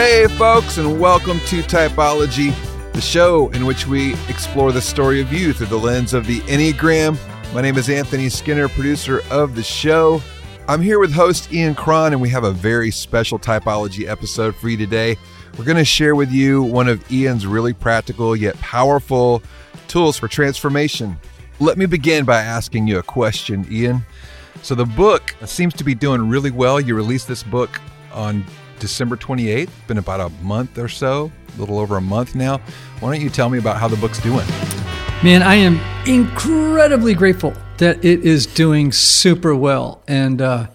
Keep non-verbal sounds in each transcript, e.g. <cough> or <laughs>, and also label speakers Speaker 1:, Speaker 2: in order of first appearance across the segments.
Speaker 1: Hey, folks, and welcome to Typology, the show in which we explore the story of you through the lens of the Enneagram. My name is Anthony Skinner, producer of the show. I'm here with host Ian Cron, and we have a very special Typology episode for you today. We're going to share with you one of Ian's really practical yet powerful tools for transformation. Let me begin by asking you a question, Ian. So, the book uh, seems to be doing really well. You released this book on December 28th, been about a month or so, a little over a month now. Why don't you tell me about how the book's doing?
Speaker 2: Man, I am incredibly grateful that it is doing super well. And uh,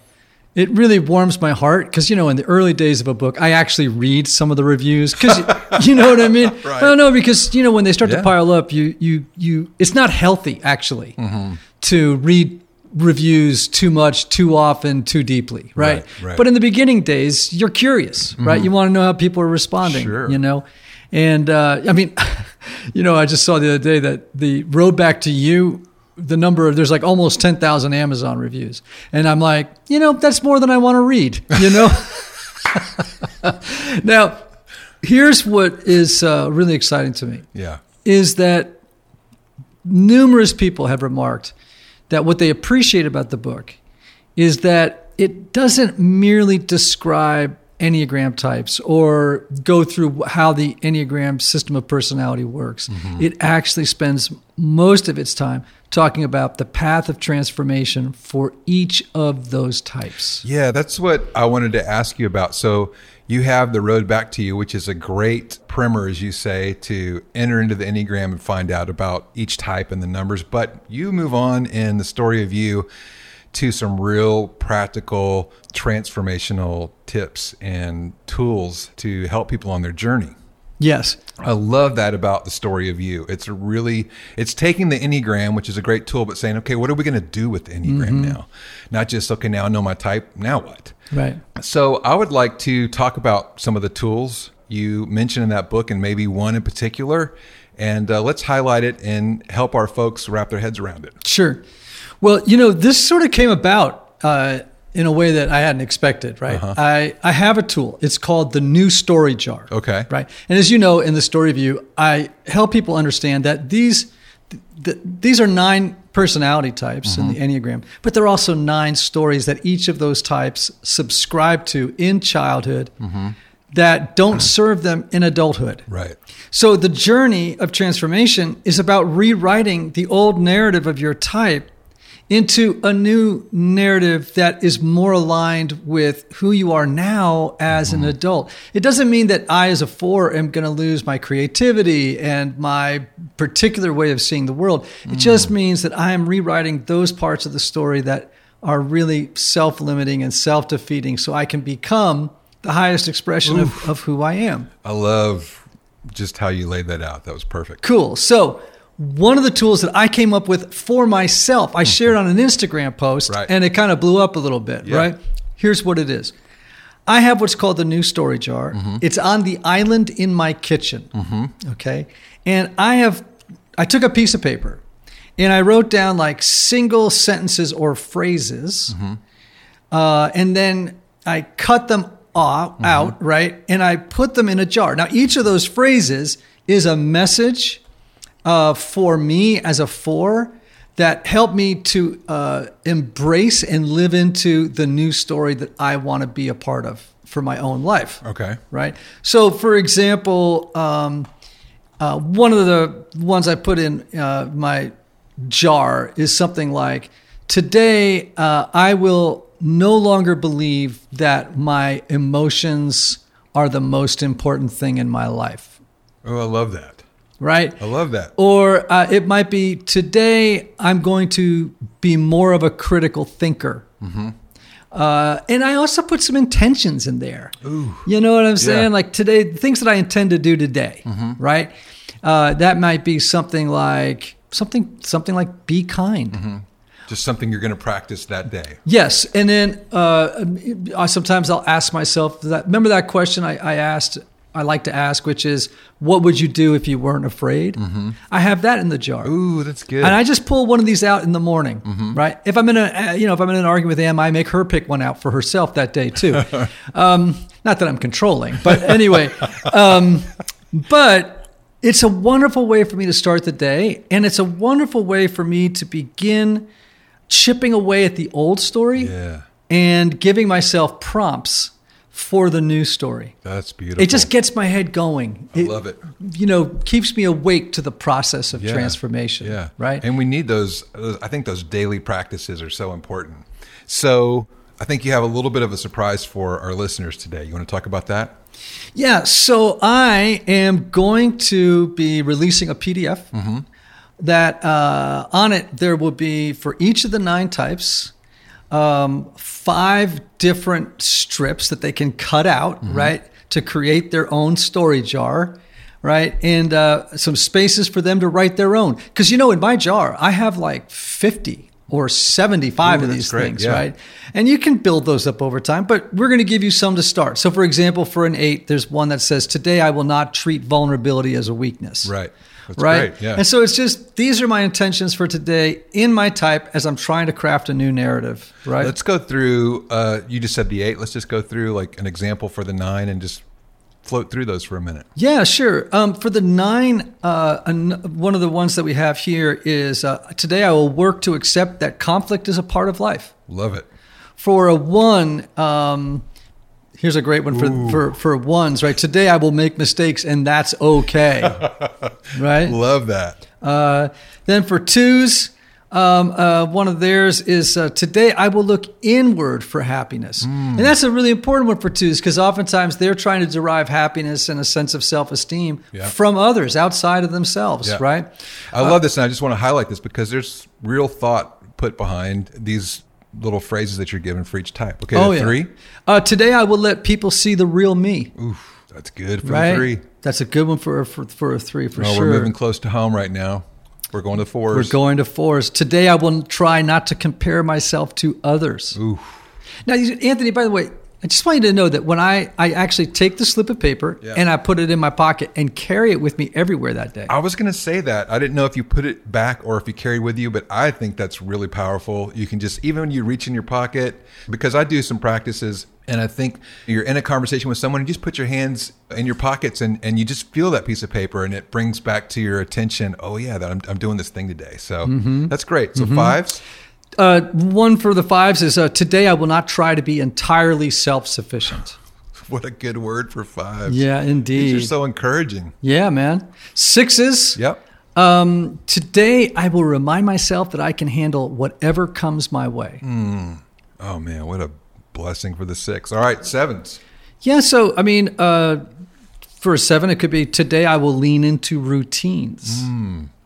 Speaker 2: it really warms my heart because, you know, in the early days of a book, I actually read some of the reviews because, <laughs> you know what I mean?
Speaker 1: Right.
Speaker 2: I don't know because, you know, when they start
Speaker 1: Yeah.
Speaker 2: to pile up, you, you, you, it's not healthy actually
Speaker 1: Mm-hmm.
Speaker 2: to read reviews too much, too often, too deeply, right?
Speaker 1: Right, right. Mm-hmm.
Speaker 2: But in the beginning days, you're curious, right? You want to know how people are responding,
Speaker 1: Sure.
Speaker 2: you know? And uh, I mean, <laughs> you know, I just saw the other day that the road back to you, the number of there's like almost ten thousand Amazon reviews, and I'm like, you know, that's more than I want to read. You know. <laughs> now, here's what is uh, really exciting to me
Speaker 1: Yeah.
Speaker 2: is that numerous people have remarked that what they appreciate about the book is that it doesn't merely describe Enneagram types or go through how the Enneagram system of personality works. Mm-hmm. It actually spends most of its time talking about the path of transformation for each of those types.
Speaker 1: Yeah, that's what I wanted to ask you about. So, you have the road back to you, which is a great primer, as you say, to enter into the Enneagram and find out about each type and the numbers. But you move on in the story of you to some real practical transformational tips and tools to help people on their journey.
Speaker 2: Yes.
Speaker 1: I love that about the story of you. It's really it's taking the Enneagram, which is a great tool, but saying, okay, what are we going to do with the Enneagram now? Not just okay, now I know my type. Now what?
Speaker 2: Right.
Speaker 1: So I would like to talk about some of the tools you mentioned in that book, and maybe one in particular, and uh, let's highlight it and help our folks wrap their heads around it.
Speaker 2: Sure. Well, you know, this sort of came about uh, in a way that I hadn't expected, right?
Speaker 1: Uh-huh.
Speaker 2: I, I have a tool. It's called the New Story Jar.
Speaker 1: Okay.
Speaker 2: Right. And as you know, in the story of you, I help people understand that these th- these are nine personality types in the Enneagram, but there are also nine stories that each of those types subscribe to in childhood that don't serve them in adulthood.
Speaker 1: Right.
Speaker 2: So the journey of transformation is about rewriting the old narrative of your type into a new narrative that is more aligned with who you are now as an mm-hmm. adult. It doesn't mean that I, as a four, am going to lose my creativity and my particular way of seeing the world. It mm-hmm. just means that I am rewriting those parts of the story that are really self limiting and self defeating so I can become the highest expression of, of who I am.
Speaker 1: I love just how you laid that out. That was perfect.
Speaker 2: Cool. So, one of the tools that I came up with for myself, I shared on an Instagram post
Speaker 1: Right.
Speaker 2: and it kind of blew up a little bit,
Speaker 1: Yeah.
Speaker 2: right? Here's what it is I have what's called the new story jar. Mm-hmm. It's on the island in my kitchen. Mm-hmm. Okay. And I have, I took a piece of paper and I wrote down like single sentences or phrases. Mm-hmm. Uh, and then I cut them off, out, right? And I put them in a jar. Now, each of those phrases is a message uh, for me as a four that helped me to uh, embrace and live into the new story that I want to be a part of for my own life.
Speaker 1: Okay.
Speaker 2: Right. So, for example, um, uh, one of the ones I put in uh, my jar is something like, Today, uh, I will no longer believe that my emotions are the most important thing in my life.
Speaker 1: Oh, I love that.
Speaker 2: Right.
Speaker 1: I love that.
Speaker 2: Or uh, it might be today I'm going to be more of a critical thinker. Uh, and I also put some intentions in there. You know what I'm saying?
Speaker 1: Yeah.
Speaker 2: Like today, things that I intend to do today, right? Uh, that might be something like something something like be kind.
Speaker 1: Just something you're going to practice that day.
Speaker 2: Yes, and then uh, I sometimes I'll ask myself that. Remember that question I, I asked I like to ask, which is, what would you do if you weren't afraid? I have that in the jar.
Speaker 1: Mm-hmm. Ooh, that's good.
Speaker 2: And I just pull one of these out in the morning, right? If I'm in a, uh, you know, if I'm in an argument with Em, I make her pick one out for herself that day too. <laughs> um, not that I'm controlling, but anyway, um, but it's a wonderful way for me to start the day, and it's a wonderful way for me to begin chipping away at the old story
Speaker 1: yeah,
Speaker 2: and giving myself prompts for the new story.
Speaker 1: that's beautiful.
Speaker 2: It just gets my head going.
Speaker 1: I love it.
Speaker 2: You know, keeps me awake to the process of
Speaker 1: Yeah.
Speaker 2: transformation.
Speaker 1: Yeah.
Speaker 2: Right.
Speaker 1: And we need those, those. I think those daily practices are so important. So I think you have a little bit of a surprise for our listeners today. You want to talk about that?
Speaker 2: Yeah, so I am going to be releasing a PDF that uh, on it there will be for each of the nine types um, five different strips that they can cut out, right, to create their own story jar. Right, and uh, some spaces for them to write their own. Because you know, in my jar, I have like fifty or seventy-five
Speaker 1: Ooh,
Speaker 2: of these
Speaker 1: great,
Speaker 2: things,
Speaker 1: yeah.
Speaker 2: right? And you can build those up over time, but we're going to give you some to start. So, for example, for an eight, there's one that says, Today I will not treat vulnerability as a weakness.
Speaker 1: Right. That's
Speaker 2: right.
Speaker 1: great. Yeah.
Speaker 2: And so it's just, these are my intentions for today in my type as I'm trying to craft a new narrative. Right.
Speaker 1: Let's go through. Uh, you just said the eight. Let's just go through like an example for the nine and just float through those for a minute.
Speaker 2: Yeah, sure. Um, for the nine, uh, an- one of the ones that we have here is uh, today I will work to accept that conflict is a part of life.
Speaker 1: Love it.
Speaker 2: For a one, um, here's a great one for, for, for ones, right? Today I will make mistakes and that's okay. <laughs> right?
Speaker 1: Love that.
Speaker 2: Uh, then for twos, um, uh, one of theirs is uh, today I will look inward for happiness. And that's a really important one for twos because oftentimes they're trying to derive happiness and a sense of self esteem
Speaker 1: Yeah.
Speaker 2: from others outside of themselves,
Speaker 1: Yeah.
Speaker 2: right?
Speaker 1: I love this, and I just want to highlight this because there's real thought put behind these little phrases that you're given for each type. Okay,
Speaker 2: oh, yeah.
Speaker 1: three.
Speaker 2: Uh, today I will let people see the real me.
Speaker 1: Oof, that's good for
Speaker 2: right?
Speaker 1: three.
Speaker 2: That's a good one for, for, for a three, for
Speaker 1: Oh,
Speaker 2: sure.
Speaker 1: we're moving close to home right now. We're going to fours.
Speaker 2: We're going to fours. Today, I will try not to compare myself to others.
Speaker 1: Oof.
Speaker 2: Now, Anthony, by the way, I just want you to know that when I, I actually take the slip of paper
Speaker 1: Yeah.
Speaker 2: and I put it in my pocket and carry it with me everywhere that day.
Speaker 1: I was going to say that. I didn't know if you put it back or if you carried with you, but I think that's really powerful. You can just, even when you reach in your pocket, because I do some practices and I think you're in a conversation with someone, you just put your hands in your pockets and, and you just feel that piece of paper and it brings back to your attention, oh, yeah, that I'm, I'm doing this thing today. So
Speaker 2: Mm-hmm.
Speaker 1: that's great. So fives.
Speaker 2: Uh, one for the fives is uh, today I will not try to be entirely self sufficient. <laughs>
Speaker 1: What a good word for fives.
Speaker 2: Yeah, indeed.
Speaker 1: These are so encouraging.
Speaker 2: yeah, man. Sixes.
Speaker 1: Yep.
Speaker 2: Um, today I will remind myself that I can handle whatever comes my way.
Speaker 1: Oh, man, what a blessing for the six. All right, sevens.
Speaker 2: Yeah, so I mean, uh, for a seven, it could be today I will lean into routines,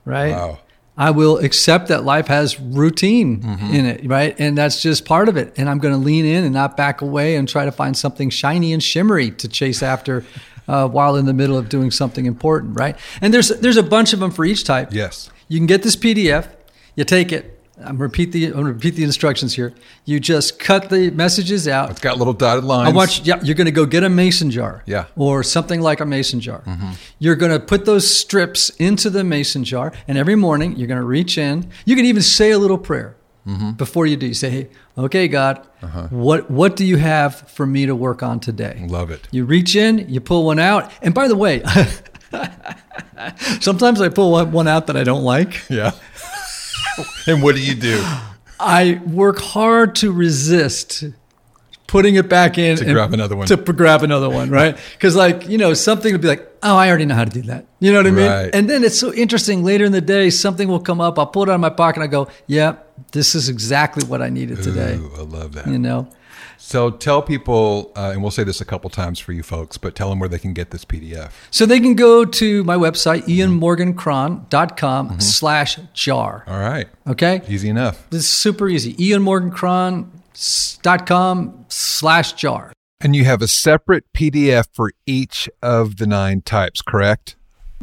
Speaker 2: right?
Speaker 1: Wow.
Speaker 2: I will accept that life has routine in it, right? And that's just part of it. And I'm going to lean in and not back away and try to find something shiny and shimmery to chase after <laughs> uh, while in the middle of doing something important, right? And there's there's a bunch of them for each type.
Speaker 1: Yes.
Speaker 2: You can get this PDF. You take it. I'm repeat the I'm gonna repeat the instructions here. You just cut the messages out.
Speaker 1: It's got little dotted lines.
Speaker 2: I want you, yeah, you're going to go get a mason jar.
Speaker 1: Yeah.
Speaker 2: Or something like a mason jar. Mm-hmm. You're going to put those strips into the mason jar, and every morning you're going to reach in. You can even say a little prayer mm-hmm. before you do. You say, hey, okay, God, uh-huh. what, what do you have for me to work on today?
Speaker 1: Love it.
Speaker 2: You reach in, you pull one out. And by the way, <laughs> sometimes I pull one one out that I don't like.
Speaker 1: Yeah. <laughs> and what do you do?
Speaker 2: I work hard to resist putting it back in
Speaker 1: To grab another one.
Speaker 2: To grab another one, right? <laughs> Because like you know, something would be like, oh, I already know how to do that. You know what I mean?
Speaker 1: Right.
Speaker 2: And then it's so interesting. Later in the day, something will come up. I'll pull it out of my pocket. and I go, yeah, this is exactly what I needed today.
Speaker 1: Ooh, I love that.
Speaker 2: You know.
Speaker 1: So tell people, uh, and we'll say this a couple times for you folks, but tell them where they can get this PDF.
Speaker 2: So they can go to my website, ianmorgancron.com
Speaker 1: Mm-hmm.
Speaker 2: slash jar.
Speaker 1: All right.
Speaker 2: Okay?
Speaker 1: Easy enough.
Speaker 2: This is super easy. ianmorgancron.com slash jar.
Speaker 1: And you have a separate PDF for each of the nine types, correct?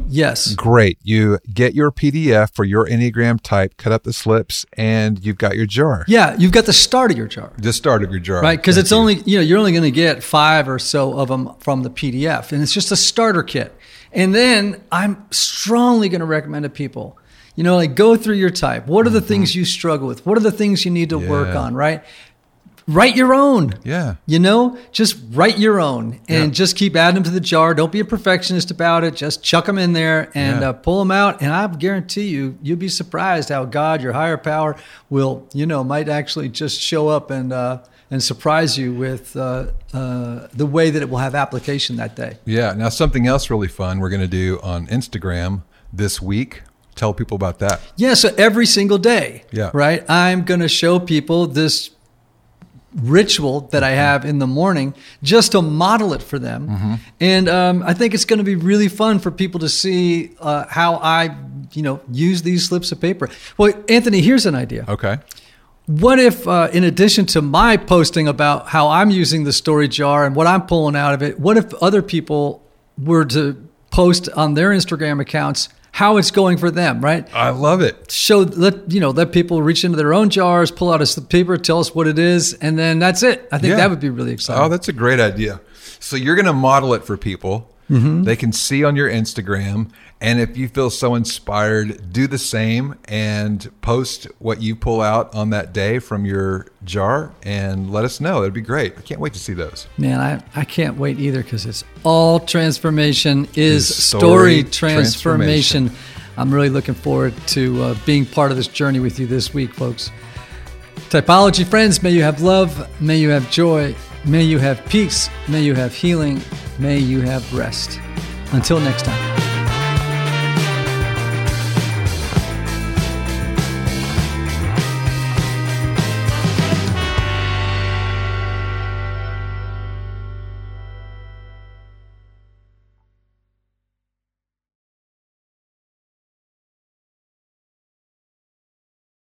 Speaker 2: Yes.
Speaker 1: Great. You get your PDF for your Enneagram type, cut up the slips, and you've got your jar.
Speaker 2: Yeah, you've got the start of your jar.
Speaker 1: The start of your jar.
Speaker 2: Right, because it's
Speaker 1: you.
Speaker 2: only you know you're only going to get five or so of them from the PDF, and it's just a starter kit. And then I'm strongly going to recommend to people, you know, like go through your type. What are the things you struggle with? What are the things you need to work
Speaker 1: Mm-hmm.
Speaker 2: On? Right, write your own.
Speaker 1: Yeah.
Speaker 2: You know, just write your own and
Speaker 1: Yeah.
Speaker 2: just keep adding them to the jar. Don't be a perfectionist about it. Just chuck them in there and
Speaker 1: Yeah.
Speaker 2: uh, pull them out. And I guarantee you, you'll be surprised how God, your higher power, will you know might actually just show up and uh, and surprise you with uh, uh, the way that it will have application that day.
Speaker 1: Yeah. Now, something else really fun we're going to do on Instagram this week. Tell people about that.
Speaker 2: Yeah. So every single day,
Speaker 1: Yeah.
Speaker 2: right, I'm going to show people this ritual that I have in the morning just to model it for them.
Speaker 1: Mm-hmm.
Speaker 2: And um, I think it's going to be really fun for people to see uh, how I, you know, use these slips of paper. Well, Anthony, here's an idea.
Speaker 1: Okay.
Speaker 2: What if, uh, in addition to my posting about how I'm using the story jar and what I'm pulling out of it, what if other people were to post on their Instagram accounts how it's going for them, right?
Speaker 1: I love it.
Speaker 2: show let you know let people reach into their own jars pull out a slip of paper tell us what it is and then that's it i think
Speaker 1: Yeah.
Speaker 2: that would be really exciting
Speaker 1: Oh, that's a great idea. So you're going to model it for people.
Speaker 2: Mm-hmm.
Speaker 1: They can see on your Instagram. And if you feel so inspired, do the same and post what you pull out on that day from your jar and let us know. It'd be great. I can't wait to see those.
Speaker 2: man i, I can't wait either because it's all transformation is,
Speaker 1: Is
Speaker 2: story,
Speaker 1: story
Speaker 2: transformation.
Speaker 1: transformation.
Speaker 2: i'm really looking forward to uh, being part of this journey with you this week folks typology friends may you have love may you have joy may you have peace may you have healing may you have rest until next time